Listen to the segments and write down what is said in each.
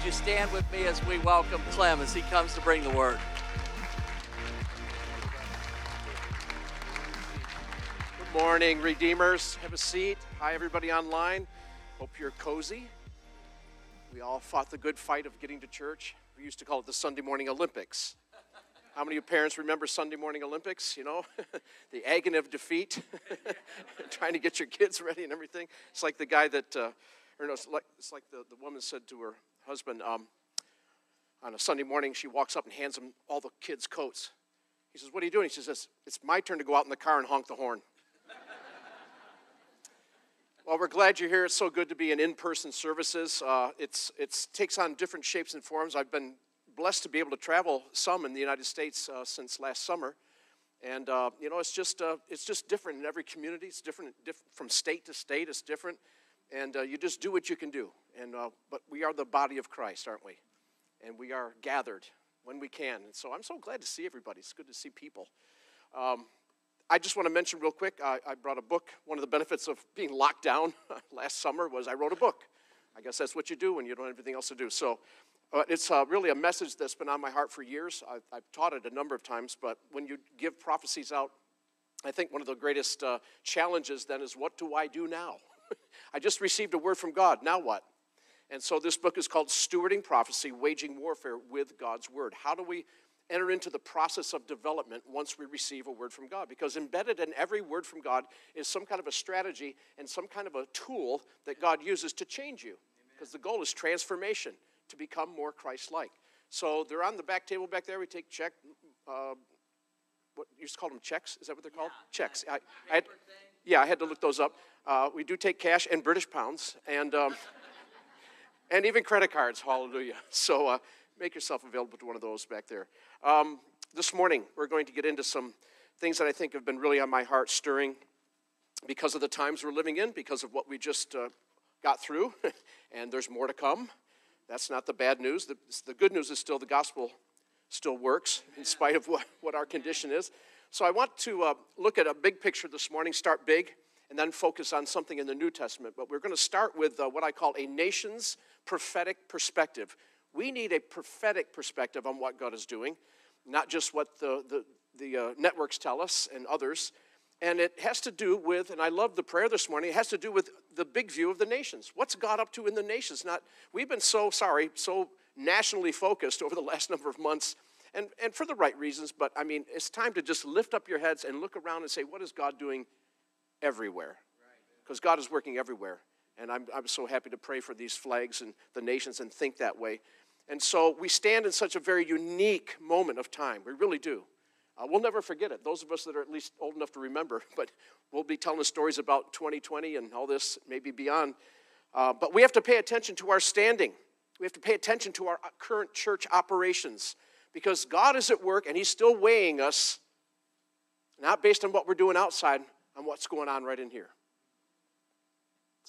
would you stand with me as we welcome Clem as he comes to bring the word? Good morning, Redeemers. Have a seat. Hi, everybody online. Hope you're cozy. We all fought the good fight of getting to church. We used to call it the Sunday morning Olympics. How many of you parents remember Sunday morning Olympics? You know, the agony of defeat, trying to get your kids ready and everything. It's like the guy that, uh, or no, it's like, it's like the, the woman said to her husband um, on a Sunday morning, she walks up and hands him all the kids' coats. He says, What are you doing? She says, It's my turn to go out in the car and honk the horn. Well, we're glad you're here. It's so good to be in in-person services. Uh, it's it takes on different shapes and forms. I've been blessed to be able to travel some in the United States uh, since last summer, and uh, you know it's just uh, it's just different in every community. It's different, different from state to state. It's different, and uh, you just do what you can do. And uh, but we are the body of Christ, aren't we? And we are gathered when we can. And so I'm so glad to see everybody. It's good to see people. Um, I just want to mention real quick I, I brought a book. One of the benefits of being locked down last summer was I wrote a book. I guess that's what you do when you don't have anything else to do. So uh, it's uh, really a message that's been on my heart for years. I've, I've, taught it a number of times, but when you give prophecies out, I think one of the greatest uh, challenges then is what do I do now? I just received a word from God. Now what? And so this book is called Stewarding Prophecy Waging Warfare with God's Word. How do we enter into the process of development once we receive a word from God. Because embedded in every word from God is some kind of a strategy and some kind of a tool that God uses to change you. Because the goal is transformation to become more Christ like. So they're on the back table back there. We take check. Uh, what you just call them checks? Is that what they're called? Yeah, checks. I, I had, yeah, I had to look those up. Uh, we do take cash and British pounds and um, and even credit cards. Hallelujah. So uh, make yourself available to one of those back there. Um, this morning, we're going to get into some things that I think have been really on my heart stirring because of the times we're living in, because of what we just uh, got through, and there's more to come. That's not the bad news. The, the good news is still the gospel still works in spite of what, what our condition is. So I want to uh, look at a big picture this morning, start big, and then focus on something in the New Testament. But we're going to start with uh, what I call a nation's prophetic perspective. We need a prophetic perspective on what God is doing, not just what the, the, the uh, networks tell us and others. And it has to do with, and I love the prayer this morning, it has to do with the big view of the nations. What's God up to in the nations? Not, we've been so, sorry, so nationally focused over the last number of months, and, and for the right reasons, but I mean, it's time to just lift up your heads and look around and say, what is God doing everywhere? Because God is working everywhere. And I'm, I'm so happy to pray for these flags and the nations and think that way. And so we stand in such a very unique moment of time. We really do. Uh, we'll never forget it. Those of us that are at least old enough to remember, but we'll be telling stories about 2020 and all this, maybe beyond. Uh, but we have to pay attention to our standing. We have to pay attention to our uh, current church operations because God is at work and He's still weighing us, not based on what we're doing outside, on what's going on right in here.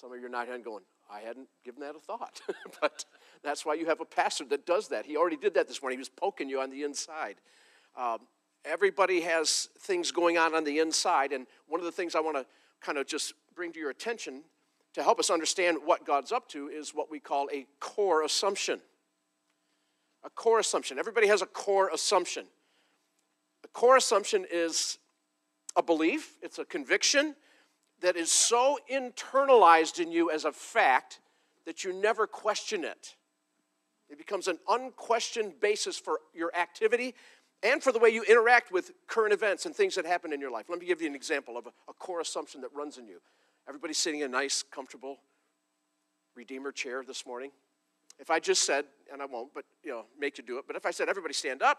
Some of you are not going, I hadn't given that a thought. but that's why you have a pastor that does that. He already did that this morning. He was poking you on the inside. Um, everybody has things going on on the inside. And one of the things I want to kind of just bring to your attention to help us understand what God's up to is what we call a core assumption. A core assumption. Everybody has a core assumption. A core assumption is a belief, it's a conviction that is so internalized in you as a fact that you never question it. It becomes an unquestioned basis for your activity and for the way you interact with current events and things that happen in your life. Let me give you an example of a, core assumption that runs in you. Everybody's sitting in a nice, comfortable Redeemer chair this morning. If I just said, and I won't, but you know, make you do it, but if I said, everybody stand up,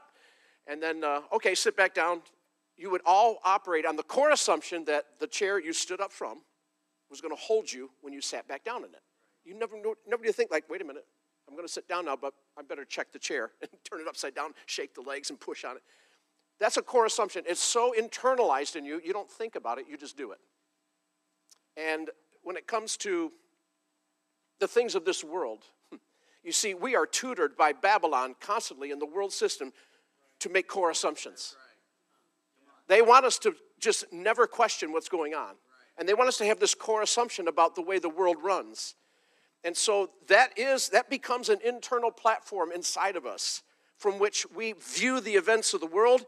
and then, uh, okay, sit back down, you would all operate on the core assumption that the chair you stood up from was going to hold you when you sat back down in it. You never, nobody think like, wait a minute, I'm going to sit down now, but I better check the chair and turn it upside down, shake the legs, and push on it. That's a core assumption. It's so internalized in you, you don't think about it, you just do it. And when it comes to the things of this world, you see, we are tutored by Babylon constantly in the world system to make core assumptions. They want us to just never question what's going on. And they want us to have this core assumption about the way the world runs. And so that is that becomes an internal platform inside of us from which we view the events of the world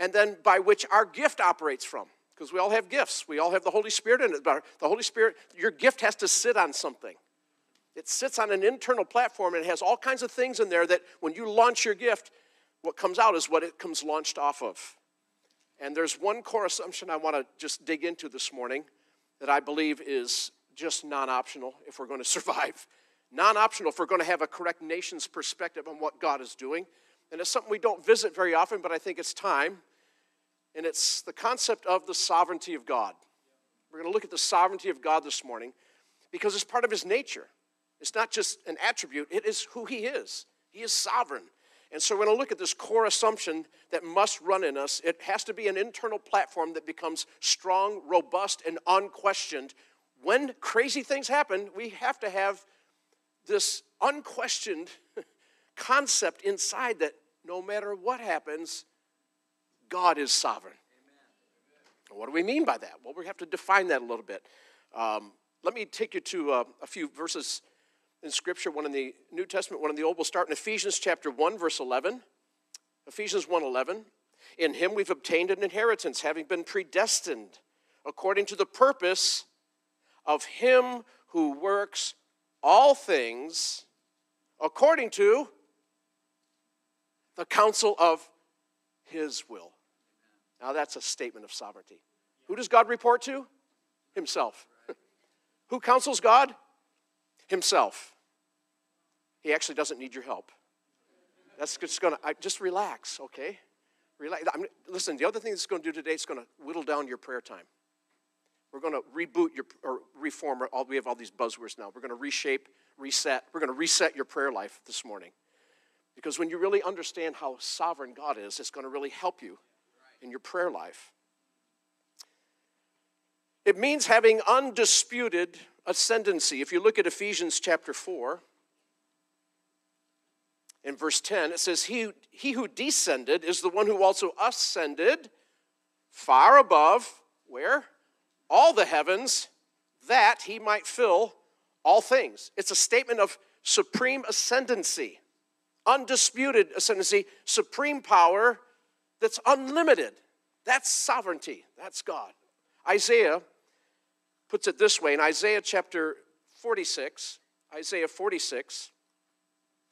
and then by which our gift operates from. Because we all have gifts. We all have the Holy Spirit in it. But the Holy Spirit, your gift has to sit on something. It sits on an internal platform and it has all kinds of things in there that when you launch your gift, what comes out is what it comes launched off of. And there's one core assumption I want to just dig into this morning that I believe is just non optional if we're going to survive. Non optional if we're going to have a correct nation's perspective on what God is doing. And it's something we don't visit very often, but I think it's time. And it's the concept of the sovereignty of God. We're going to look at the sovereignty of God this morning because it's part of his nature. It's not just an attribute, it is who he is. He is sovereign. And so we're going to look at this core assumption that must run in us. It has to be an internal platform that becomes strong, robust, and unquestioned. When crazy things happen, we have to have this unquestioned concept inside that no matter what happens, God is sovereign. What do we mean by that? Well, we have to define that a little bit. Um, let me take you to uh, a few verses in Scripture, one in the New Testament, one in the Old. We'll start in Ephesians chapter 1, verse 11. Ephesians 1 11. In him we've obtained an inheritance, having been predestined according to the purpose of him who works all things according to the counsel of his will. Now that's a statement of sovereignty. Who does God report to? Himself. Who counsels God? Himself. He actually doesn't need your help. That's just going to, just relax, okay? Relax. I'm, listen, the other thing it's going to do today, is going to whittle down your prayer time. We're going to reboot your, or reform, all, we have all these buzzwords now. We're going to reshape, reset. We're going to reset your prayer life this morning. Because when you really understand how sovereign God is, it's going to really help you in your prayer life. It means having undisputed ascendancy. If you look at Ephesians chapter 4, in verse 10, it says, He, he who descended is the one who also ascended far above, where? All the heavens, that he might fill all things. It's a statement of supreme ascendancy, undisputed ascendancy, supreme power that's unlimited. That's sovereignty. That's God. Isaiah puts it this way in Isaiah chapter 46, Isaiah 46.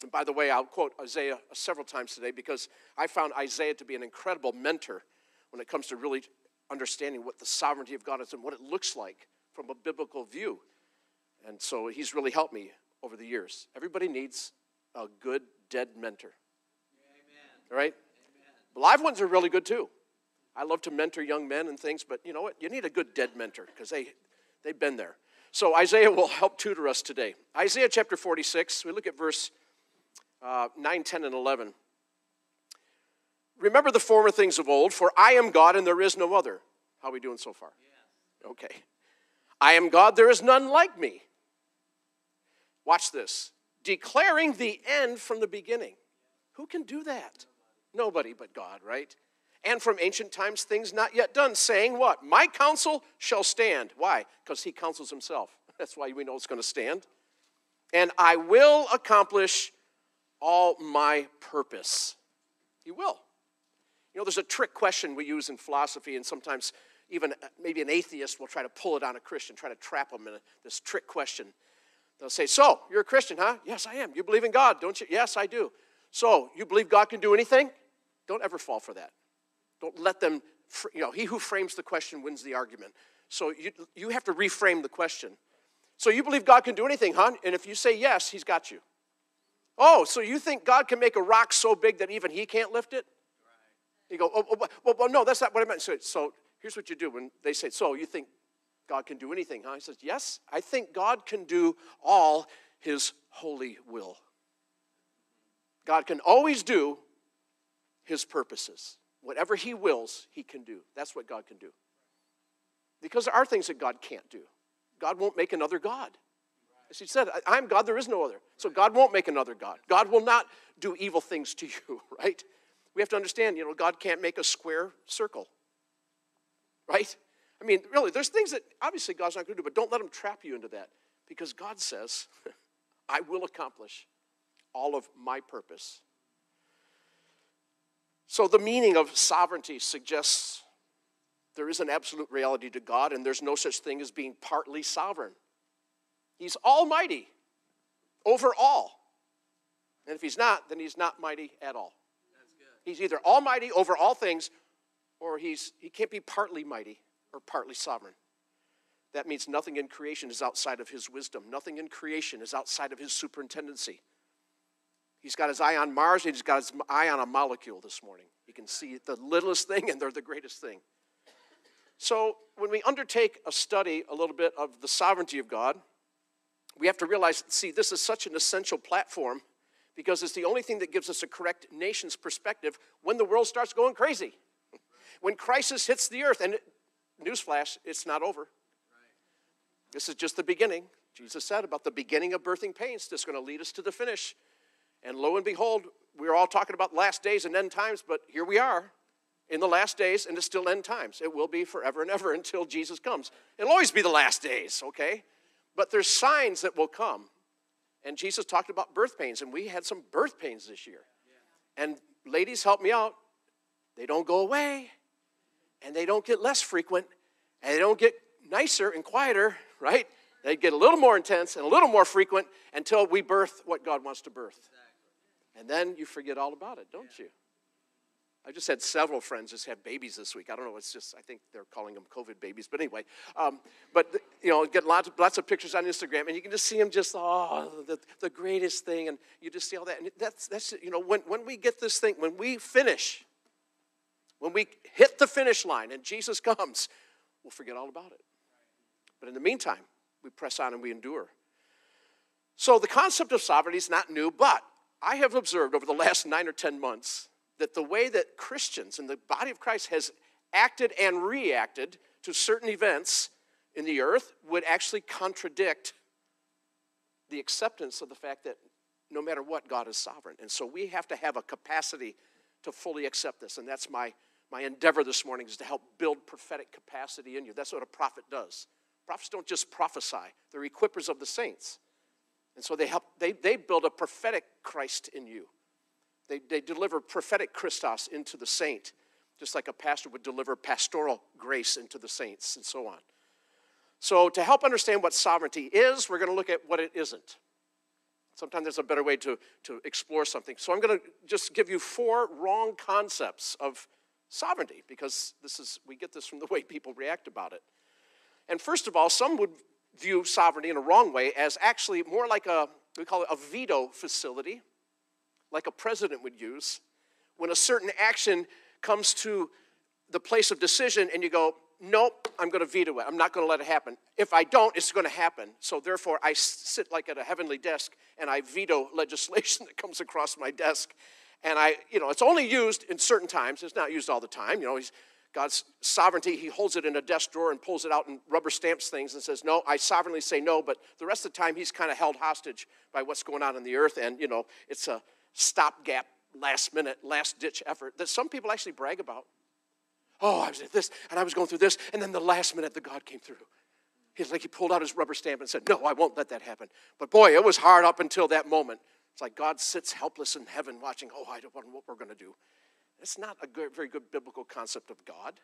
And by the way, I'll quote Isaiah several times today because I found Isaiah to be an incredible mentor when it comes to really understanding what the sovereignty of God is and what it looks like from a biblical view. And so he's really helped me over the years. Everybody needs a good dead mentor. Amen. All right? Amen. Live ones are really good too. I love to mentor young men and things, but you know what? You need a good dead mentor because they, They've been there. So Isaiah will help tutor us today. Isaiah chapter 46, we look at verse uh, 9, 10, and 11. Remember the former things of old, for I am God and there is no other. How are we doing so far? Okay. I am God, there is none like me. Watch this. Declaring the end from the beginning. Who can do that? Nobody but God, right? And from ancient times things not yet done, saying what? My counsel shall stand. Why? Because he counsels himself. That's why we know it's going to stand. And I will accomplish all my purpose. He will. You know, there's a trick question we use in philosophy, and sometimes even uh, maybe an atheist will try to pull it on a Christian, try to trap them in a, this trick question. They'll say, So, you're a Christian, huh? Yes, I am. You believe in God, don't you? Yes, I do. So, you believe God can do anything? Don't ever fall for that. Don't let them, you know, he who frames the question wins the argument. So you, you have to reframe the question. So you believe God can do anything, huh? And if you say yes, he's got you. Oh, so you think God can make a rock so big that even he can't lift it? You go, oh, oh, well, well, no, that's not what I meant. So, so here's what you do when they say, so you think God can do anything, huh? He says, yes, I think God can do all his holy will. God can always do his purposes. Whatever He wills, He can do. That's what God can do. Because there are things that God can't do. God won't make another God. As He said, I am God, there is no other. So God won't make another God. God will not do evil things to you, right? We have to understand, you know, God can't make a square circle, right? I mean, really, there's things that obviously God's not going to do, but don't let Him trap you into that. Because God says, I will accomplish all of my purpose. So, the meaning of sovereignty suggests there is an absolute reality to God, and there's no such thing as being partly sovereign. He's almighty over all. And if he's not, then he's not mighty at all. He's either almighty over all things, or he's, he can't be partly mighty or partly sovereign. That means nothing in creation is outside of his wisdom. Nothing in creation is outside of his superintendency. He's got his eye on Mars, and he's got his eye on a molecule this morning. He can see the littlest thing, and they're the greatest thing. So, when we undertake a study a little bit of the sovereignty of God, we have to realize see, this is such an essential platform because it's the only thing that gives us a correct nation's perspective when the world starts going crazy. When crisis hits the earth, and newsflash, it's not over. This is just the beginning. Jesus said about the beginning of birthing pains, that's going to lead us to the finish. And lo and behold, we're all talking about last days and end times, but here we are in the last days, and it's still end times. It will be forever and ever until Jesus comes. It'll always be the last days, okay? But there's signs that will come. And Jesus talked about birth pains, and we had some birth pains this year. And ladies, help me out. They don't go away, and they don't get less frequent, and they don't get nicer and quieter, right? They get a little more intense and a little more frequent until we birth what God wants to birth. And then you forget all about it, don't you? I just had several friends just have babies this week. I don't know. It's just I think they're calling them COVID babies, but anyway. Um, but you know, get lots of lots of pictures on Instagram, and you can just see them just oh the, the greatest thing, and you just see all that. And that's that's you know when when we get this thing, when we finish, when we hit the finish line, and Jesus comes, we'll forget all about it. But in the meantime, we press on and we endure. So the concept of sovereignty is not new, but I have observed over the last nine or ten months that the way that Christians and the body of Christ has acted and reacted to certain events in the earth would actually contradict the acceptance of the fact that no matter what, God is sovereign. And so we have to have a capacity to fully accept this. And that's my, my endeavor this morning is to help build prophetic capacity in you. That's what a prophet does. Prophets don't just prophesy, they're equippers of the saints. And so they help, they, they build a prophetic Christ in you. They, they deliver prophetic Christos into the saint, just like a pastor would deliver pastoral grace into the saints, and so on. So, to help understand what sovereignty is, we're going to look at what it isn't. Sometimes there's a better way to, to explore something. So, I'm going to just give you four wrong concepts of sovereignty because this is, we get this from the way people react about it. And first of all, some would view sovereignty in a wrong way as actually more like a, we call it a veto facility like a president would use, when a certain action comes to the place of decision and you go, nope, I'm going to veto it. I'm not going to let it happen. If I don't, it's going to happen. So therefore, I sit like at a heavenly desk and I veto legislation that comes across my desk. And I, you know, it's only used in certain times. It's not used all the time. You know, he's, God's sovereignty, he holds it in a desk drawer and pulls it out and rubber stamps things and says, No, I sovereignly say no, but the rest of the time he's kind of held hostage by what's going on in the earth. And, you know, it's a stopgap, last minute, last ditch effort that some people actually brag about. Oh, I was at this, and I was going through this, and then the last minute the God came through. He's like he pulled out his rubber stamp and said, No, I won't let that happen. But boy, it was hard up until that moment. It's like God sits helpless in heaven watching, oh, I don't know what we're going to do. It's not a good, very good biblical concept of God.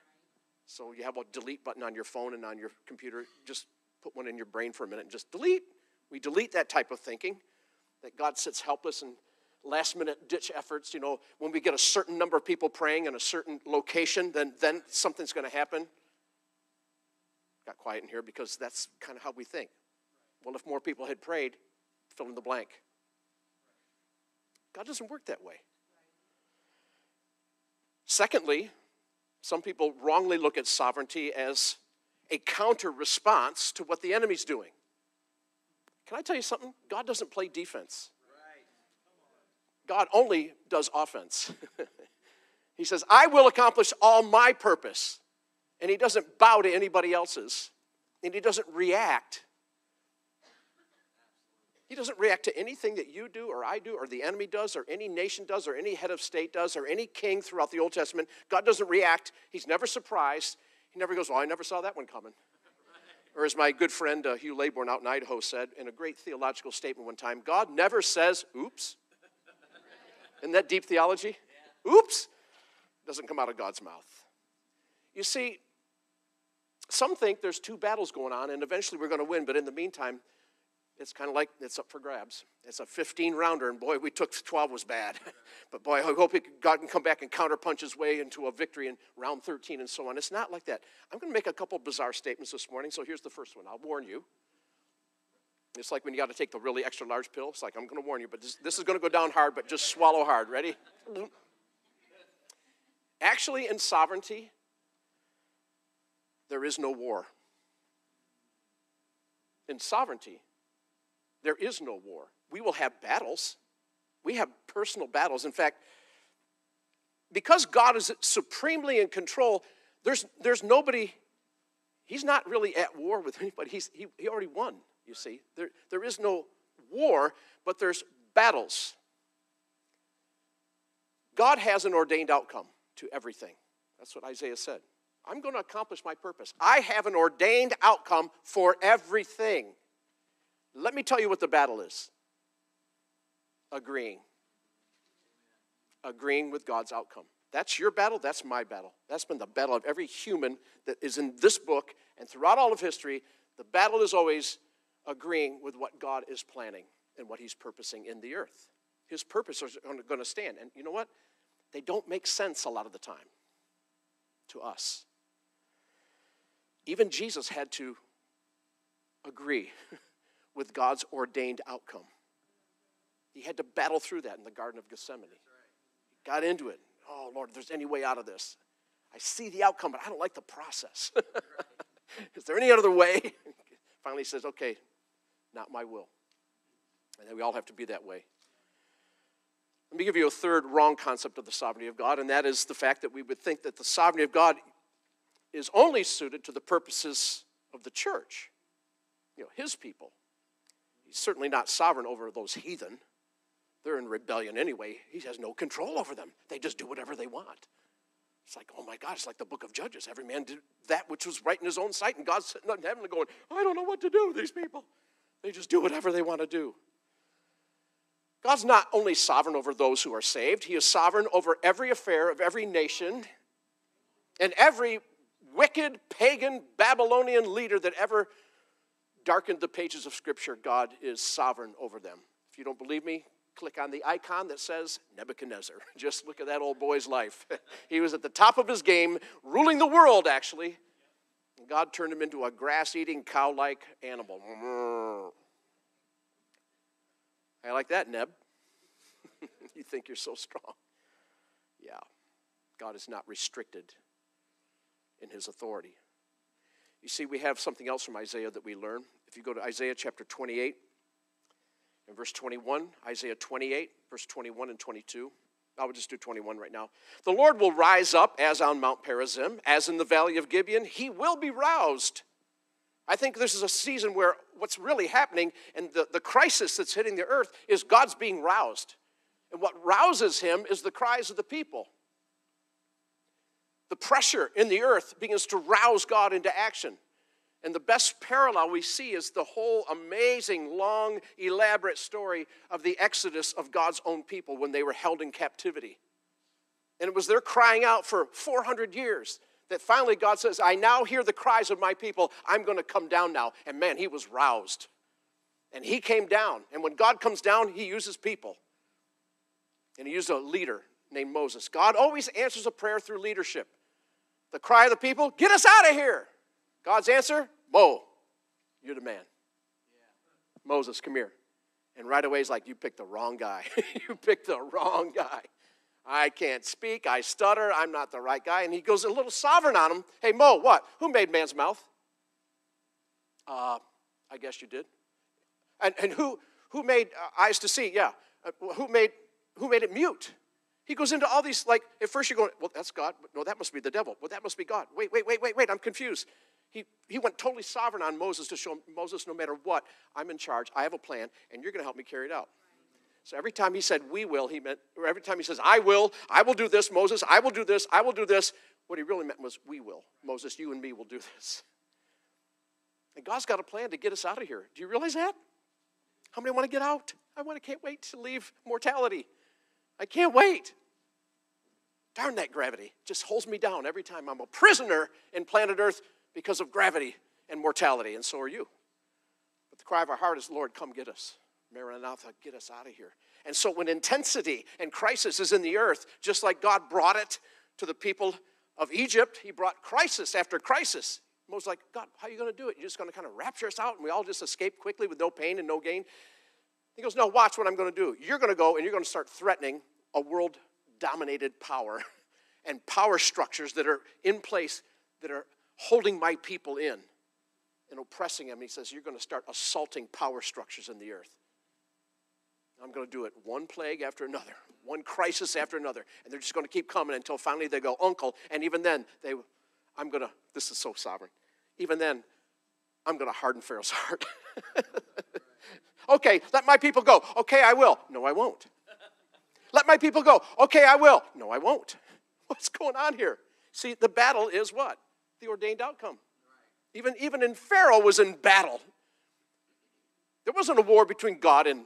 So you have a delete button on your phone and on your computer. Just put one in your brain for a minute and just delete. We delete that type of thinking that God sits helpless and last minute ditch efforts. You know, when we get a certain number of people praying in a certain location, then, then something's going to happen. Got quiet in here because that's kind of how we think. Well, if more people had prayed, fill in the blank. God doesn't work that way. Secondly, some people wrongly look at sovereignty as a counter response to what the enemy's doing. Can I tell you something? God doesn't play defense. God only does offense. he says, I will accomplish all my purpose. And he doesn't bow to anybody else's. And he doesn't react. He doesn't react to anything that you do or I do or the enemy does or any nation does or any head of state does or any king throughout the Old Testament. God doesn't react. He's never surprised. He never goes, Well, I never saw that one coming. Or as my good friend uh, Hugh Laybourne out in Idaho said in a great theological statement one time God never says, oops. Isn't that deep theology? Oops. Doesn't come out of God's mouth. You see, some think there's two battles going on and eventually we're going to win, but in the meantime, it's kind of like it's up for grabs. It's a 15 rounder, and boy, we took 12 was bad. but boy, I hope God can come back and counterpunch his way into a victory in round 13 and so on. It's not like that. I'm going to make a couple bizarre statements this morning, so here's the first one. I'll warn you. It's like when you got to take the really extra large pill. It's like, I'm going to warn you, but this, this is going to go down hard, but just swallow hard. Ready? Actually, in sovereignty, there is no war. In sovereignty, there is no war. We will have battles. We have personal battles. In fact, because God is supremely in control, there's, there's nobody, he's not really at war with anybody. He's, he, he already won, you see. There, there is no war, but there's battles. God has an ordained outcome to everything. That's what Isaiah said. I'm going to accomplish my purpose. I have an ordained outcome for everything. Let me tell you what the battle is agreeing. Agreeing with God's outcome. That's your battle, that's my battle. That's been the battle of every human that is in this book and throughout all of history. The battle is always agreeing with what God is planning and what He's purposing in the earth. His purposes are going to stand. And you know what? They don't make sense a lot of the time to us. Even Jesus had to agree with God's ordained outcome. He had to battle through that in the Garden of Gethsemane. He got into it. Oh, Lord, if there's any way out of this. I see the outcome, but I don't like the process. Is there any other way? Finally he says, okay, not my will. And then we all have to be that way. Let me give you a third wrong concept of the sovereignty of God, and that is the fact that we would think that the sovereignty of God is only suited to the purposes of the church, you know, his people. He's certainly not sovereign over those heathen. They're in rebellion anyway. He has no control over them. They just do whatever they want. It's like, oh my God, it's like the book of Judges. Every man did that which was right in his own sight, and God's sitting up in heaven going, I don't know what to do with these people. They just do whatever they want to do. God's not only sovereign over those who are saved, He is sovereign over every affair of every nation and every wicked, pagan, Babylonian leader that ever darkened the pages of Scripture, God is sovereign over them. If you don't believe me, click on the icon that says Nebuchadnezzar. Just look at that old boy's life. he was at the top of his game, ruling the world, actually. And God turned him into a grass eating, cow like animal. I like that, Neb. you think you're so strong. Yeah, God is not restricted in his authority. You see, we have something else from Isaiah that we learn. If you go to Isaiah chapter 28 and verse 21, Isaiah 28, verse 21 and 22. I would just do 21 right now. The Lord will rise up as on Mount Perazim, as in the valley of Gibeon. He will be roused. I think this is a season where what's really happening and the, the crisis that's hitting the earth is God's being roused. And what rouses him is the cries of the people the pressure in the earth begins to rouse God into action. And the best parallel we see is the whole amazing, long, elaborate story of the exodus of God's own people when they were held in captivity. And it was their crying out for 400 years that finally God says, I now hear the cries of my people. I'm going to come down now. And man, he was roused. And he came down. And when God comes down, he uses people. And he used a leader named Moses. God always answers a prayer through leadership. The cry of the people, get us out of here. God's answer, Mo, you're the man. Yeah. Moses, come here. And right away he's like, You picked the wrong guy. you picked the wrong guy. I can't speak. I stutter. I'm not the right guy. And he goes a little sovereign on him. Hey, Mo, what? Who made man's mouth? Uh, I guess you did. And, and who, who made uh, eyes to see? Yeah. Uh, who, made, who made it mute? He goes into all these, like, at first you're going, well, that's God. No, that must be the devil. Well, that must be God. Wait, wait, wait, wait, wait, I'm confused. He, he went totally sovereign on Moses to show Moses, no matter what, I'm in charge, I have a plan, and you're going to help me carry it out. So every time he said, we will, he meant, or every time he says, I will, I will do this, Moses, I will do this, I will do this, what he really meant was, we will. Moses, you and me will do this. And God's got a plan to get us out of here. Do you realize that? How many want to get out? I want to can't wait to leave mortality. I can't wait. Darn that gravity. Just holds me down every time. I'm a prisoner in planet Earth because of gravity and mortality, and so are you. But the cry of our heart is, Lord, come get us. Maranatha, get us out of here. And so when intensity and crisis is in the earth, just like God brought it to the people of Egypt, he brought crisis after crisis. Moses like, God, how are you going to do it? You're just going to kind of rapture us out and we all just escape quickly with no pain and no gain? He goes, No, watch what I'm going to do. You're going to go and you're going to start threatening a world dominated power and power structures that are in place that are holding my people in and oppressing them. He says, You're going to start assaulting power structures in the earth. I'm going to do it one plague after another, one crisis after another. And they're just going to keep coming until finally they go, Uncle. And even then, they, I'm going to, this is so sovereign. Even then, I'm going to harden Pharaoh's heart. okay, let my people go. Okay, I will. No, I won't. Let my people go. Okay, I will. No, I won't. What's going on here? See, the battle is what? The ordained outcome. Even, even in Pharaoh was in battle. There wasn't a war between God and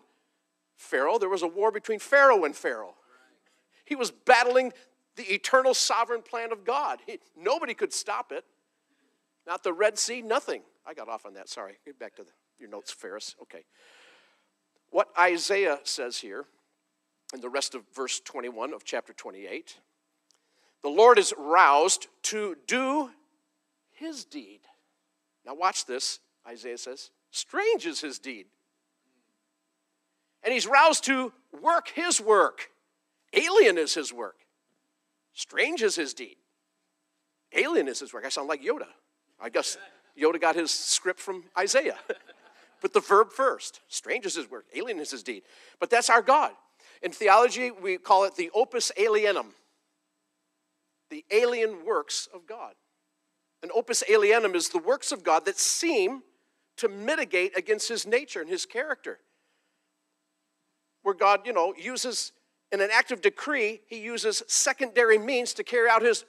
Pharaoh. There was a war between Pharaoh and Pharaoh. He was battling the eternal sovereign plan of God. He, nobody could stop it. Not the Red Sea, nothing. I got off on that. Sorry. Get back to the, your notes, Ferris. Okay. What Isaiah says here, in the rest of verse 21 of chapter 28, the Lord is roused to do his deed. Now, watch this, Isaiah says. Strange is his deed. And he's roused to work his work. Alien is his work. Strange is his deed. Alien is his work. I sound like Yoda. I guess Yoda got his script from Isaiah. Put the verb first. Strange is his work. Alien is his deed. But that's our God. In theology, we call it the opus alienum the alien works of God. An opus alienum is the works of God that seem to mitigate against his nature and his character. Where God, you know, uses, in an act of decree, he uses secondary means to carry out his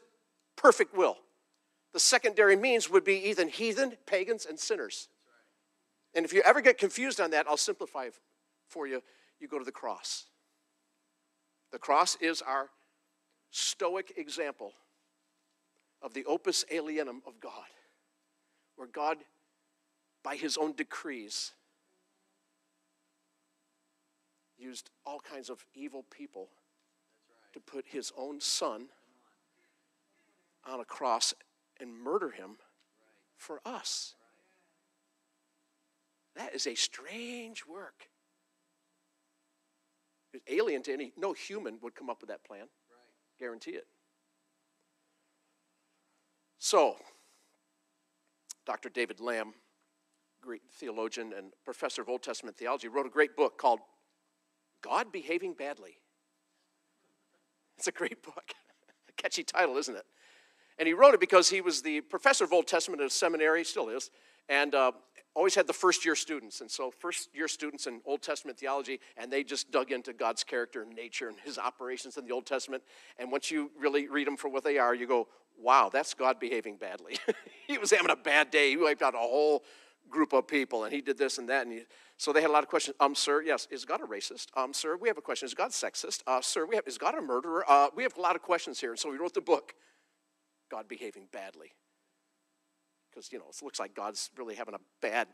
perfect will. The secondary means would be even heathen, pagans, and sinners. And if you ever get confused on that, I'll simplify for you. You go to the cross. The cross is our stoic example of the opus alienum of God, where God, by his own decrees, used all kinds of evil people to put his own son on a cross and murder him for us. That is a strange work. It's alien to any, no human would come up with that plan. Right. Guarantee it. So, Dr. David Lamb, great theologian and professor of Old Testament theology, wrote a great book called God Behaving Badly. It's a great book. a catchy title, isn't it? And he wrote it because he was the professor of Old Testament at a seminary, still is, and uh, always had the first year students. And so, first year students in Old Testament theology, and they just dug into God's character and nature and his operations in the Old Testament. And once you really read them for what they are, you go, wow, that's God behaving badly. he was having a bad day. He wiped out a whole group of people, and he did this and that. And he, so they had a lot of questions. Um, sir, yes, is God a racist? Um, sir, we have a question. Is God sexist? Uh, sir, we have, is God a murderer? Uh, we have a lot of questions here. And so we wrote the book, God Behaving Badly because you know it looks like God's really having a bad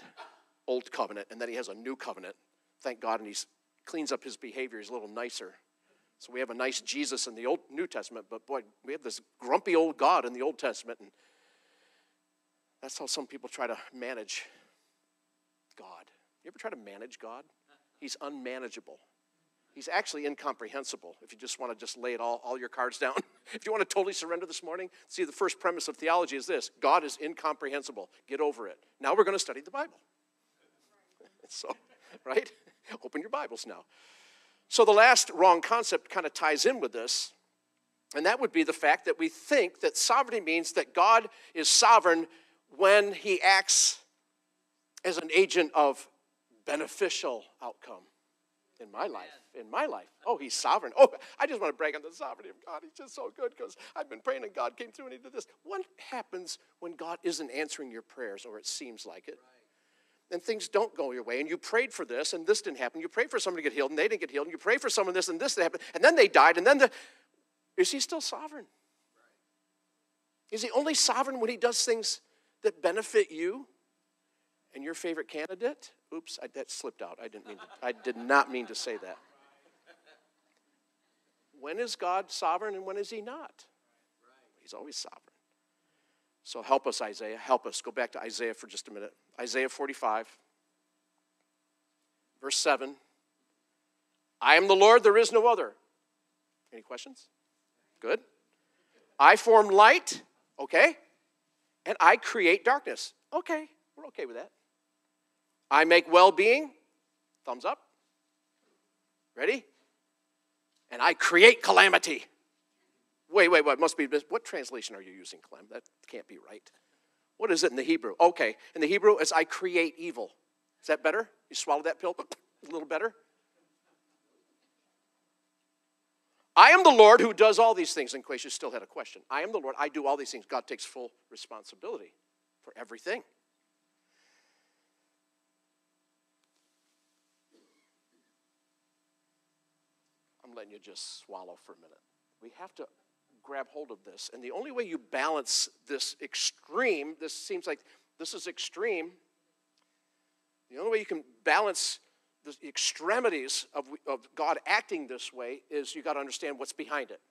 old covenant, and then He has a new covenant. Thank God, and He cleans up His behavior. He's a little nicer. So we have a nice Jesus in the Old New Testament, but boy, we have this grumpy old God in the Old Testament, and that's how some people try to manage God. You ever try to manage God? He's unmanageable. He's actually incomprehensible if you just want to just lay it all, all your cards down. if you want to totally surrender this morning, see, the first premise of theology is this God is incomprehensible. Get over it. Now we're going to study the Bible. so, right? Open your Bibles now. So, the last wrong concept kind of ties in with this, and that would be the fact that we think that sovereignty means that God is sovereign when he acts as an agent of beneficial outcome in my life. In my life. Oh, he's sovereign. Oh, I just want to brag on the sovereignty of God. He's just so good because I've been praying and God came through and he did this. What happens when God isn't answering your prayers or it seems like it? And things don't go your way, and you prayed for this and this didn't happen. You prayed for someone to get healed and they didn't get healed, and you prayed for someone this and this didn't happen, and then they died, and then the. Is he still sovereign? Is he only sovereign when he does things that benefit you and your favorite candidate? Oops, I, that slipped out. I didn't mean to, I did not mean to say that. When is God sovereign and when is he not? He's always sovereign. So help us, Isaiah. Help us. Go back to Isaiah for just a minute. Isaiah 45, verse 7. I am the Lord, there is no other. Any questions? Good. I form light, okay? And I create darkness. Okay, we're okay with that. I make well being, thumbs up. Ready? And I create calamity. Wait, wait, wait, must be what translation are you using, Clem? That can't be right. What is it in the Hebrew? Okay, in the Hebrew, it's I create evil. Is that better? You swallow that pill a little better? I am the Lord who does all these things, in case you still had a question. I am the Lord, I do all these things. God takes full responsibility for everything. Letting you just swallow for a minute. We have to grab hold of this. And the only way you balance this extreme, this seems like this is extreme, the only way you can balance the extremities of, of God acting this way is you got to understand what's behind it.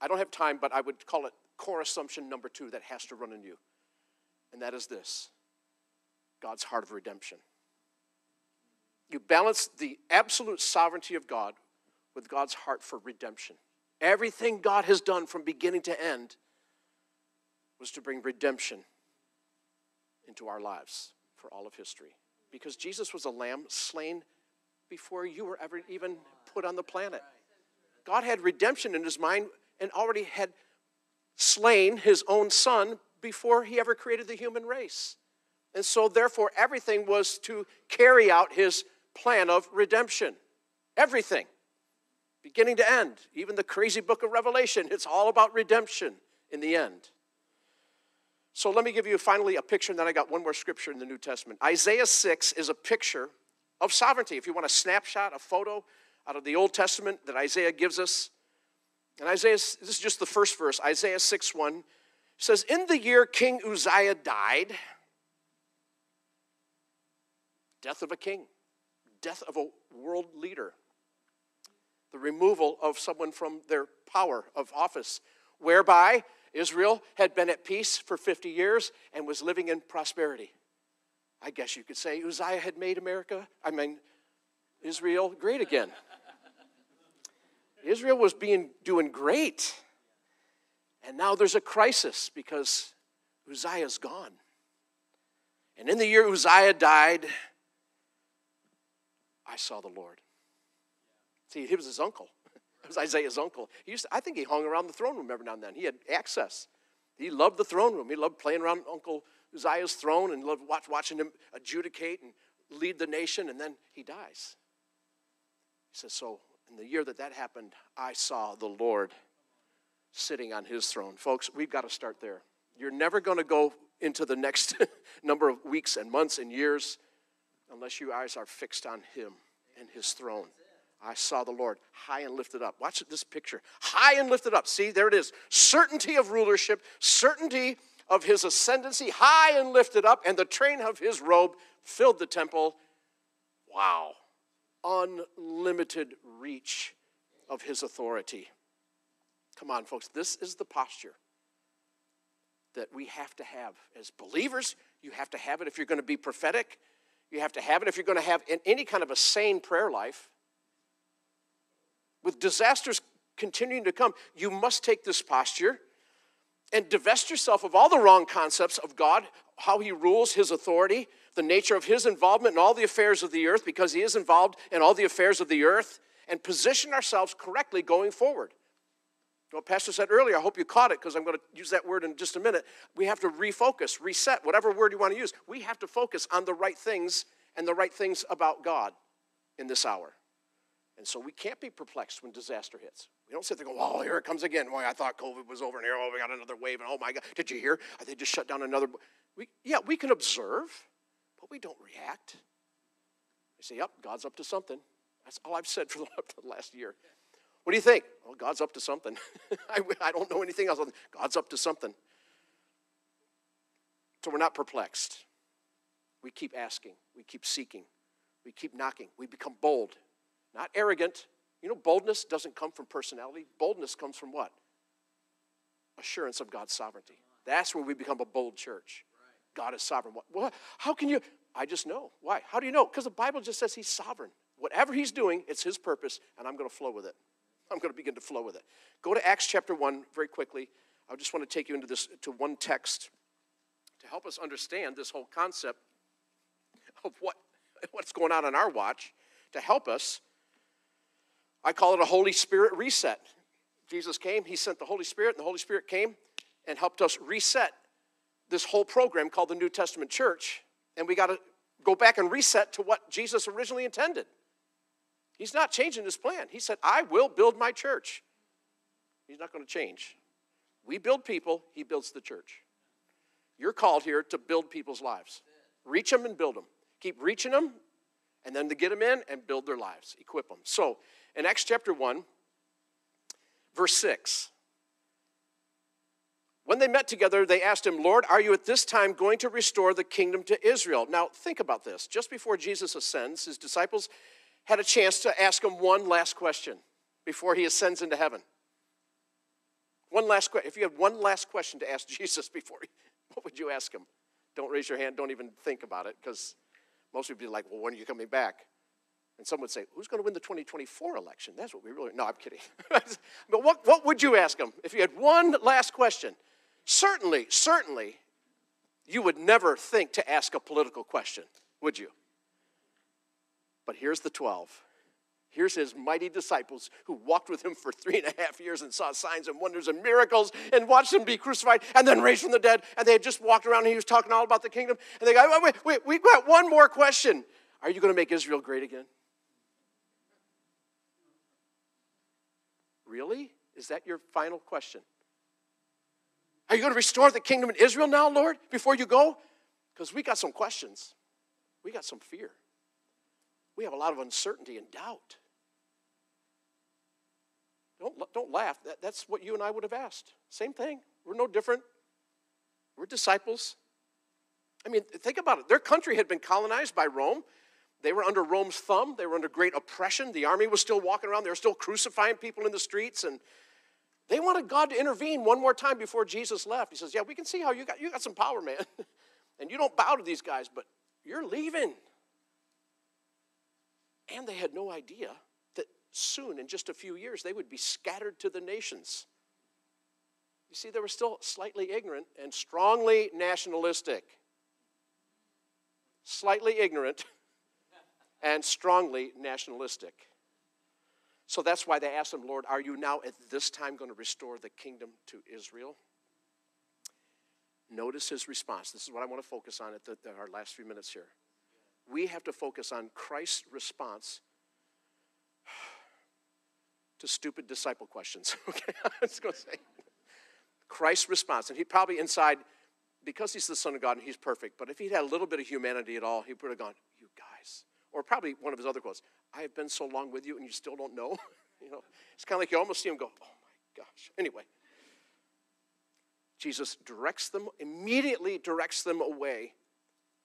I don't have time, but I would call it core assumption number two that has to run in you. And that is this God's heart of redemption. You balance the absolute sovereignty of God with God's heart for redemption. Everything God has done from beginning to end was to bring redemption into our lives for all of history. Because Jesus was a lamb slain before you were ever even put on the planet. God had redemption in his mind and already had slain his own son before he ever created the human race. And so, therefore, everything was to carry out his plan of redemption. Everything beginning to end. Even the crazy book of Revelation, it's all about redemption in the end. So let me give you finally a picture, and then I got one more scripture in the New Testament. Isaiah 6 is a picture of sovereignty. If you want a snapshot, a photo out of the Old Testament that Isaiah gives us, and Isaiah, this is just the first verse, Isaiah 6 1 says, In the year King Uzziah died, death of a king, death of a world leader, the removal of someone from their power of office, whereby Israel had been at peace for 50 years and was living in prosperity. I guess you could say Uzziah had made America, I mean, Israel great again. Israel was being doing great. And now there's a crisis because Uzziah's gone. And in the year Uzziah died, I saw the Lord. See, he was his uncle. It was Isaiah's uncle. He used to, I think he hung around the throne room every now and then. He had access. He loved the throne room. He loved playing around Uncle Uzziah's throne and loved watch, watching him adjudicate and lead the nation, and then he dies. He says, So in the year that that happened, I saw the Lord sitting on his throne. Folks, we've got to start there. You're never going to go into the next number of weeks and months and years unless your eyes are fixed on him and his throne. I saw the Lord high and lifted up. Watch this picture. High and lifted up. See, there it is. Certainty of rulership, certainty of his ascendancy, high and lifted up, and the train of his robe filled the temple. Wow. Unlimited reach of his authority. Come on, folks. This is the posture that we have to have as believers. You have to have it if you're going to be prophetic. You have to have it if you're going to have any kind of a sane prayer life with disasters continuing to come, you must take this posture and divest yourself of all the wrong concepts of God, how He rules, His authority, the nature of His involvement in all the affairs of the earth, because He is involved in all the affairs of the earth, and position ourselves correctly going forward. What Pastor said earlier, I hope you caught it because I'm going to use that word in just a minute. We have to refocus, reset, whatever word you want to use. We have to focus on the right things and the right things about God in this hour. And so we can't be perplexed when disaster hits. We don't sit there and go, oh, here it comes again. Boy, I thought COVID was over and here, oh, we got another wave, and oh my God, did you hear? They just shut down another. We, yeah, we can observe, but we don't react. We say, Yep, God's up to something. That's all I've said for the last year. What do you think? Well, God's up to something. I, I don't know anything else. God's up to something. So we're not perplexed. We keep asking, we keep seeking, we keep knocking. We become bold, not arrogant. You know, boldness doesn't come from personality. Boldness comes from what? Assurance of God's sovereignty. That's where we become a bold church. God is sovereign. What, what, how can you? I just know. Why? How do you know? Because the Bible just says He's sovereign. Whatever He's doing, it's His purpose, and I'm going to flow with it. I'm going to begin to flow with it. Go to Acts chapter 1 very quickly. I just want to take you into this to one text to help us understand this whole concept of what, what's going on on our watch, to help us. I call it a Holy Spirit reset. Jesus came, He sent the Holy Spirit, and the Holy Spirit came and helped us reset this whole program called the New Testament Church. And we got to go back and reset to what Jesus originally intended. He's not changing his plan. He said, I will build my church. He's not going to change. We build people, he builds the church. You're called here to build people's lives. Reach them and build them. Keep reaching them, and then to get them in and build their lives, equip them. So, in Acts chapter 1, verse 6, when they met together, they asked him, Lord, are you at this time going to restore the kingdom to Israel? Now, think about this. Just before Jesus ascends, his disciples had a chance to ask him one last question before he ascends into heaven. One last question. If you had one last question to ask Jesus before, what would you ask him? Don't raise your hand. Don't even think about it because most people would be like, well, when are you coming back? And some would say, who's going to win the 2024 election? That's what we really, no, I'm kidding. but what, what would you ask him if you had one last question? Certainly, certainly, you would never think to ask a political question, would you? But here's the 12. Here's his mighty disciples who walked with him for three and a half years and saw signs and wonders and miracles and watched him be crucified and then raised from the dead. And they had just walked around and he was talking all about the kingdom. And they go, wait, wait, wait, we've got one more question. Are you going to make Israel great again? Really? Is that your final question? Are you going to restore the kingdom in Israel now, Lord, before you go? Because we got some questions. We got some fear. We have a lot of uncertainty and doubt. Don't, don't laugh. That, that's what you and I would have asked. Same thing. We're no different. We're disciples. I mean, think about it. Their country had been colonized by Rome. They were under Rome's thumb. They were under great oppression. The army was still walking around. They were still crucifying people in the streets. And they wanted God to intervene one more time before Jesus left. He says, Yeah, we can see how you got, you got some power, man. and you don't bow to these guys, but you're leaving. And they had no idea that soon, in just a few years, they would be scattered to the nations. You see, they were still slightly ignorant and strongly nationalistic. Slightly ignorant and strongly nationalistic. So that's why they asked him, Lord, are you now at this time going to restore the kingdom to Israel? Notice his response. This is what I want to focus on at, the, our last few minutes here we have to focus on Christ's response to stupid disciple questions. Okay, I was going to say Christ's response, and he probably inside, because he's the Son of God and he's perfect, but if he'd had a little bit of humanity at all, he would have gone, You guys. Or probably one of his other quotes, I have been so long with you and you still don't know. you know, it's kind of like you almost see him go, Oh my gosh. Anyway, Jesus directs them, immediately directs them away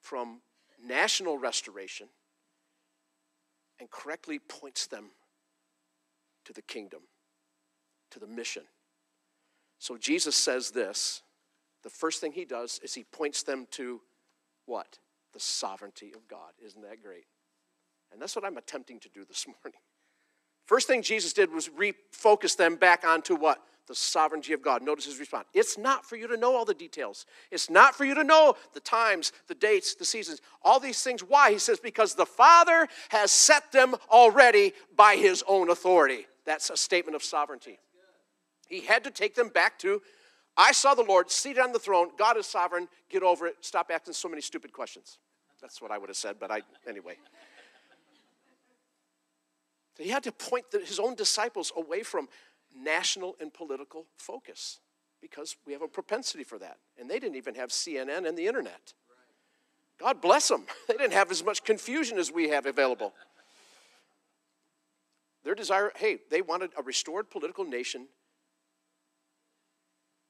from national restoration and correctly points them to the kingdom, to the mission. So Jesus says this the first thing he does is he points them to what? The sovereignty of God. Isn't that great? And that's what I'm attempting to do this morning. First thing Jesus did was refocus them back onto what? the sovereignty of God. Notice his response. It's not for you to know all the details. It's not for you to know the times, the dates, the seasons, all these things. Why? He says, because the Father has set them already by his own authority. That's a statement of sovereignty. He had to take them back to, I saw the Lord seated on the throne. God is sovereign. Get over it. Stop asking so many stupid questions. That's what I would have said, but I, anyway. So he had to point his own disciples away from national and political focus because we have a propensity for that. And they didn't even have CNN and the internet. God bless them. They didn't have as much confusion as we have available. Their desire, hey, they wanted a restored political nation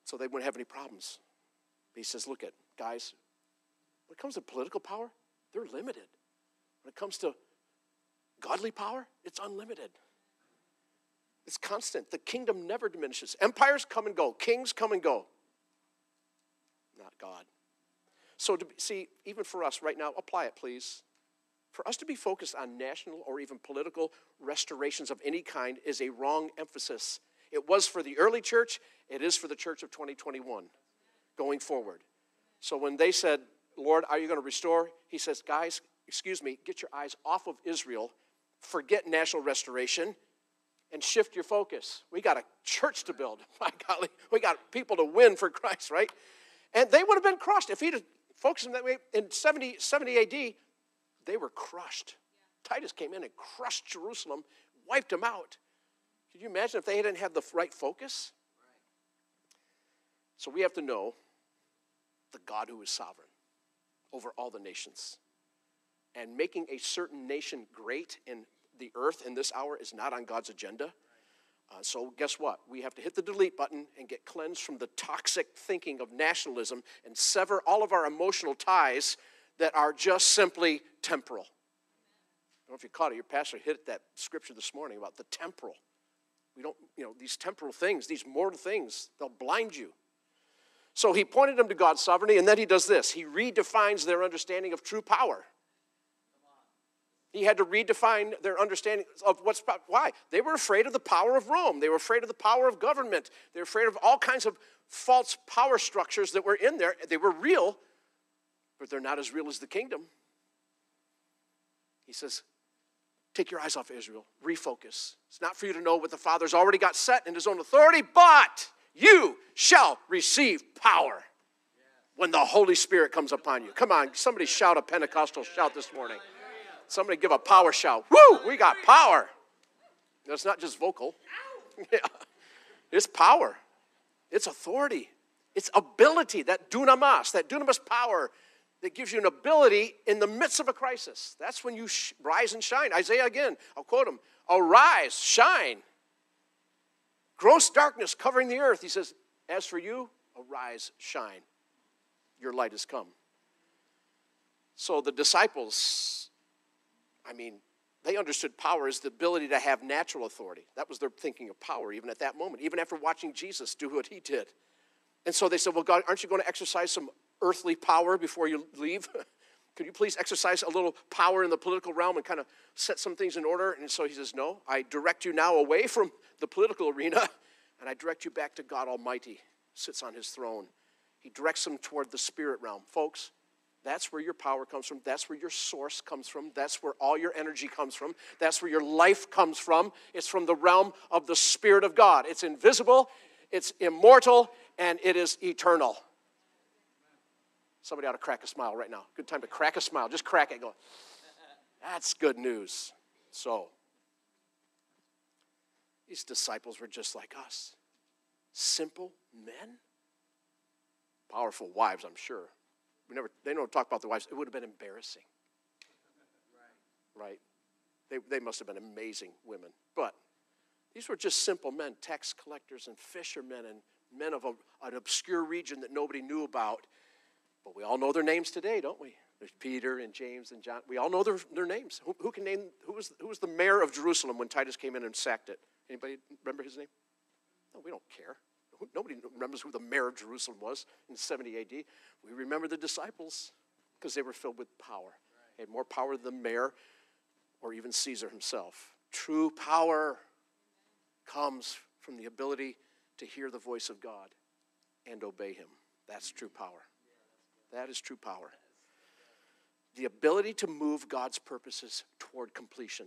so they wouldn't have any problems. But he says, look at, guys, when it comes to political power, they're limited. When it comes to godly power, it's unlimited. It's constant. The kingdom never diminishes. Empires come and go, kings come and go. Not God. So, to see, even for us right now, apply it, please. For us to be focused on national or even political restorations of any kind is a wrong emphasis. It was for the early church, it is for the church of 2021 going forward. So when they said, Lord, are you going to restore? He says, guys, excuse me, get your eyes off of Israel, forget national restoration, and shift your focus. We got a church to build. My golly, we got people to win for Christ, right? And they would have been crushed if he'd have focused them that way. In 70, 70 AD, they were crushed. Titus came in and crushed Jerusalem, wiped them out. Could you imagine if they hadn't had the right focus? So we have to know the God who is sovereign over all the nations. And making a certain nation great in the earth in this hour is not on God's agenda. Uh, so, guess what? We have to hit the delete button and get cleansed from the toxic thinking of nationalism and sever all of our emotional ties that are just simply temporal. I don't know if you caught it, your pastor hit that scripture this morning about the temporal. We don't, you know, these temporal things, these mortal things, they'll blind you. So he pointed them to God's sovereignty, and then he does this he redefines their understanding of true power. He had to redefine their understanding of what's why. They were afraid of the power of Rome. They were afraid of the power of government. They were afraid of all kinds of false power structures that were in there. They were real, but they're not as real as the kingdom. He says, Take your eyes off Israel, refocus. It's not for you to know what the Father's already got set in his own authority, but you shall receive power when the Holy Spirit comes upon you. Come on, somebody shout a Pentecostal shout this morning. Somebody give a power shout. Woo, we got power. It's not just vocal. yeah. It's power. It's authority. It's ability, that dunamis, that dunamis power that gives you an ability in the midst of a crisis. That's when you sh- rise and shine. Isaiah again, I'll quote him Arise, shine. Gross darkness covering the earth. He says, As for you, arise, shine. Your light has come. So the disciples, I mean, they understood power as the ability to have natural authority. That was their thinking of power, even at that moment, even after watching Jesus do what he did. And so they said, Well, God, aren't you going to exercise some earthly power before you leave? Could you please exercise a little power in the political realm and kind of set some things in order? And so he says, No, I direct you now away from the political arena and I direct you back to God Almighty, sits on his throne. He directs them toward the spirit realm. Folks, that's where your power comes from. That's where your source comes from. That's where all your energy comes from. That's where your life comes from. It's from the realm of the Spirit of God. It's invisible, it's immortal, and it is eternal. Somebody ought to crack a smile right now. Good time to crack a smile. Just crack it. Go. That's good news. So, these disciples were just like us simple men, powerful wives, I'm sure. We never, they don't talk about the wives. It would have been embarrassing. Right. right? They, they must have been amazing women. But these were just simple men, tax collectors and fishermen and men of a, an obscure region that nobody knew about. But we all know their names today, don't we? There's Peter and James and John. We all know their, their names. Who, who can name, who was, who was the mayor of Jerusalem when Titus came in and sacked it? Anybody remember his name? No, we don't care. Nobody remembers who the mayor of Jerusalem was in 70 AD. We remember the disciples because they were filled with power. They had more power than the mayor or even Caesar himself. True power comes from the ability to hear the voice of God and obey him. That's true power. That is true power. The ability to move God's purposes toward completion.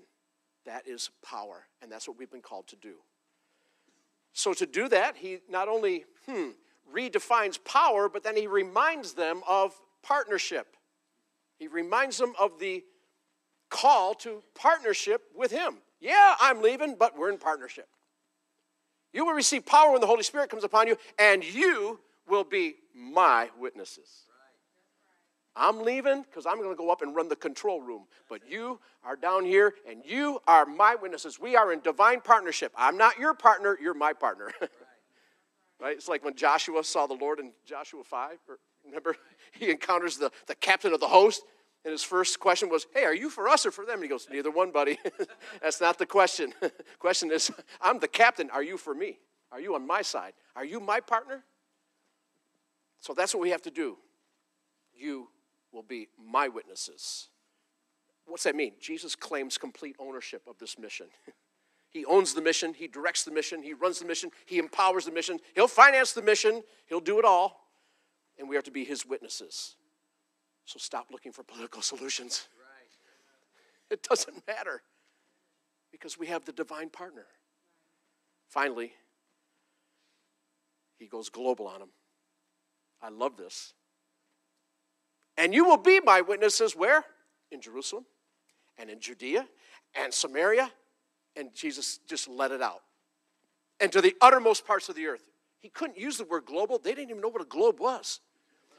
That is power, and that's what we've been called to do. So, to do that, he not only hmm, redefines power, but then he reminds them of partnership. He reminds them of the call to partnership with him. Yeah, I'm leaving, but we're in partnership. You will receive power when the Holy Spirit comes upon you, and you will be my witnesses. I'm leaving because I'm going to go up and run the control room. But you are down here and you are my witnesses. We are in divine partnership. I'm not your partner, you're my partner. right? It's like when Joshua saw the Lord in Joshua 5. remember, he encounters the, the captain of the host. And his first question was, Hey, are you for us or for them? And he goes, Neither one, buddy. That's not the question. question is, I'm the captain. Are you for me? Are you on my side? Are you my partner? So that's what we have to do. You will be my witnesses. What's that mean? Jesus claims complete ownership of this mission. he owns the mission, he directs the mission, he runs the mission, he empowers the mission, he'll finance the mission, he'll do it all, and we are to be his witnesses. So stop looking for political solutions. Right. It doesn't matter because we have the divine partner. Finally, he goes global on him. I love this. And you will be my witnesses where? In Jerusalem and in Judea and Samaria. And Jesus just let it out. And to the uttermost parts of the earth. He couldn't use the word global. They didn't even know what a globe was.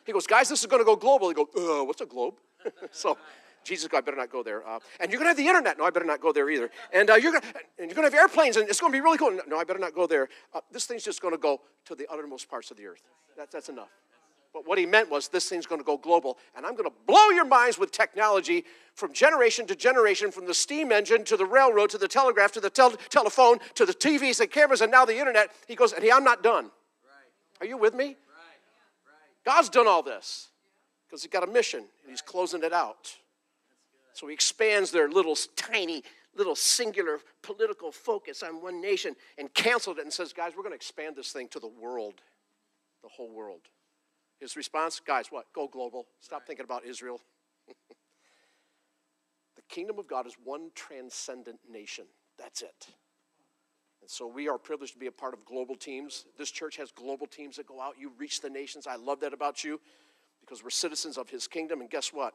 He goes, guys, this is going to go global. They go, uh, what's a globe? so Jesus I better not go there. Uh, and you're going to have the internet. No, I better not go there either. And uh, you're going you're going to have airplanes, and it's going to be really cool. No, I better not go there. Uh, this thing's just going to go to the uttermost parts of the earth. That, that's enough. But what he meant was this thing's going to go global, and I'm going to blow your minds with technology from generation to generation, from the steam engine to the railroad to the telegraph to the tel- telephone to the TVs and cameras and now the internet. He goes, and he, I'm not done. Right. Are you with me? Right. Right. God's done all this because he's got a mission, and he's closing it out. So he expands their little tiny, little singular political focus on one nation and canceled it and says, guys, we're going to expand this thing to the world, the whole world. His response, guys, what? Go global. Stop right. thinking about Israel. the kingdom of God is one transcendent nation. That's it. And so we are privileged to be a part of global teams. This church has global teams that go out. You reach the nations. I love that about you because we're citizens of his kingdom. And guess what?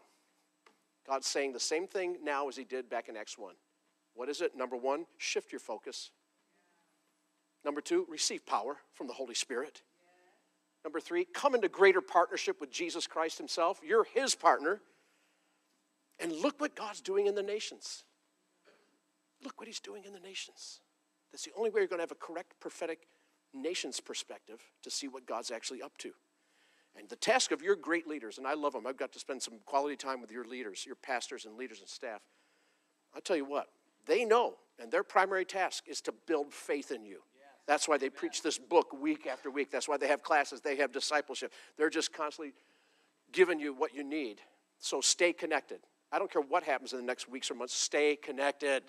God's saying the same thing now as he did back in Acts 1. What is it? Number one, shift your focus. Number two, receive power from the Holy Spirit. Number three, come into greater partnership with Jesus Christ Himself. You're His partner. And look what God's doing in the nations. Look what He's doing in the nations. That's the only way you're going to have a correct prophetic nations perspective to see what God's actually up to. And the task of your great leaders, and I love them, I've got to spend some quality time with your leaders, your pastors and leaders and staff. I'll tell you what, they know, and their primary task is to build faith in you. That's why they preach this book week after week. That's why they have classes, they have discipleship. They're just constantly giving you what you need. So stay connected. I don't care what happens in the next weeks or months, stay connected.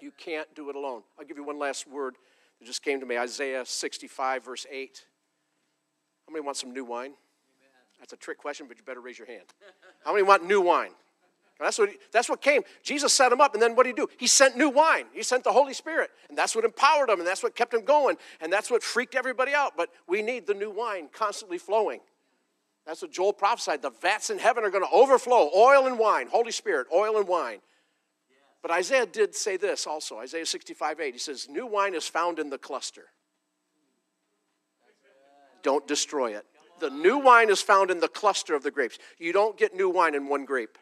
You can't do it alone. I'll give you one last word that just came to me Isaiah 65, verse 8. How many want some new wine? That's a trick question, but you better raise your hand. How many want new wine? That's what, that's what came. Jesus set him up, and then what did he do? He sent new wine. He sent the Holy Spirit, and that's what empowered him, and that's what kept him going, and that's what freaked everybody out. But we need the new wine constantly flowing. That's what Joel prophesied. The vats in heaven are going to overflow oil and wine, Holy Spirit, oil and wine. But Isaiah did say this also Isaiah 65 8. He says, New wine is found in the cluster. Don't destroy it. The new wine is found in the cluster of the grapes. You don't get new wine in one grape.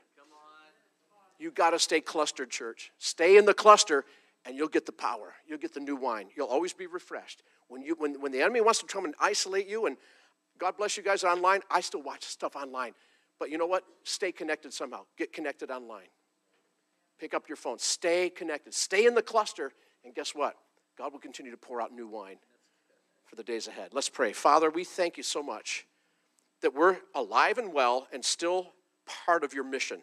You got to stay clustered, church. Stay in the cluster, and you'll get the power. You'll get the new wine. You'll always be refreshed. When, you, when, when the enemy wants to come and isolate you, and God bless you guys online, I still watch stuff online. But you know what? Stay connected somehow. Get connected online. Pick up your phone. Stay connected. Stay in the cluster, and guess what? God will continue to pour out new wine for the days ahead. Let's pray. Father, we thank you so much that we're alive and well and still part of your mission.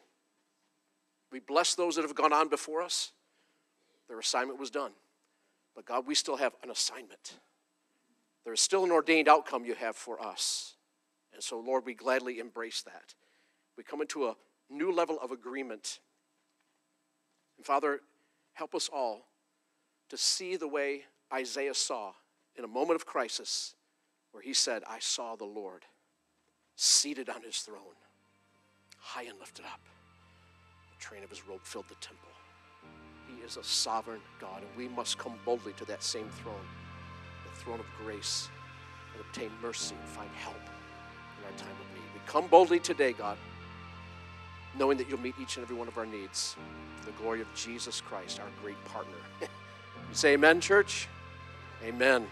We bless those that have gone on before us. Their assignment was done. But God, we still have an assignment. There is still an ordained outcome you have for us. And so, Lord, we gladly embrace that. We come into a new level of agreement. And Father, help us all to see the way Isaiah saw in a moment of crisis where he said, I saw the Lord seated on his throne, high and lifted up train of his robe filled the temple. He is a sovereign God, and we must come boldly to that same throne, the throne of grace, and obtain mercy and find help in our time of need. We come boldly today, God, knowing that you'll meet each and every one of our needs for the glory of Jesus Christ, our great partner. you say amen, church? Amen.